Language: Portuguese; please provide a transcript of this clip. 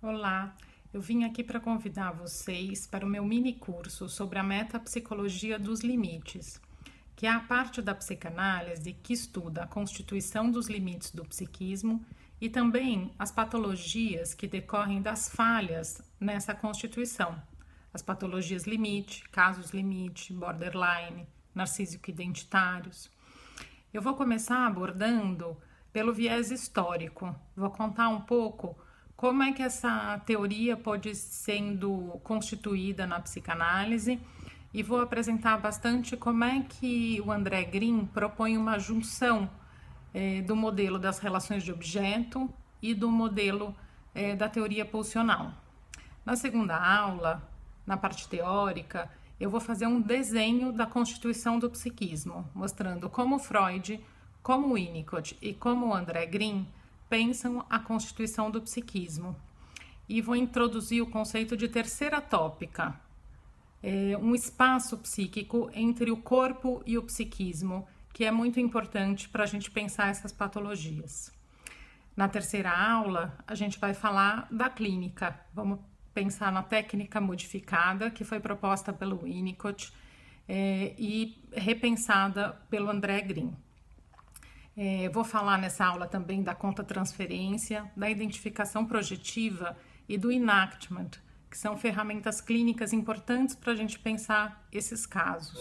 Olá, eu vim aqui para convidar vocês para o meu mini curso sobre a metapsicologia dos limites, que é a parte da psicanálise que estuda a constituição dos limites do psiquismo e também as patologias que decorrem das falhas nessa constituição. As patologias limite, casos limite, borderline, narcísico identitários. Eu vou começar abordando pelo viés histórico. Vou contar um pouco como é que essa teoria pode sendo constituída na psicanálise e vou apresentar bastante como é que o André Green propõe uma junção é, do modelo das relações de objeto e do modelo é, da teoria pulsional. Na segunda aula, na parte teórica, eu vou fazer um desenho da constituição do psiquismo, mostrando como Freud, como Winnicott e como André Green pensam a constituição do psiquismo. E vou introduzir o conceito de terceira tópica, é um espaço psíquico entre o corpo e o psiquismo, que é muito importante para a gente pensar essas patologias. Na terceira aula, a gente vai falar da clínica. Vamos pensar na técnica modificada que foi proposta pelo Winnicott é, e repensada pelo André Green. É, vou falar nessa aula também da conta transferência, da identificação projetiva e do enactment, que são ferramentas clínicas importantes para a gente pensar esses casos.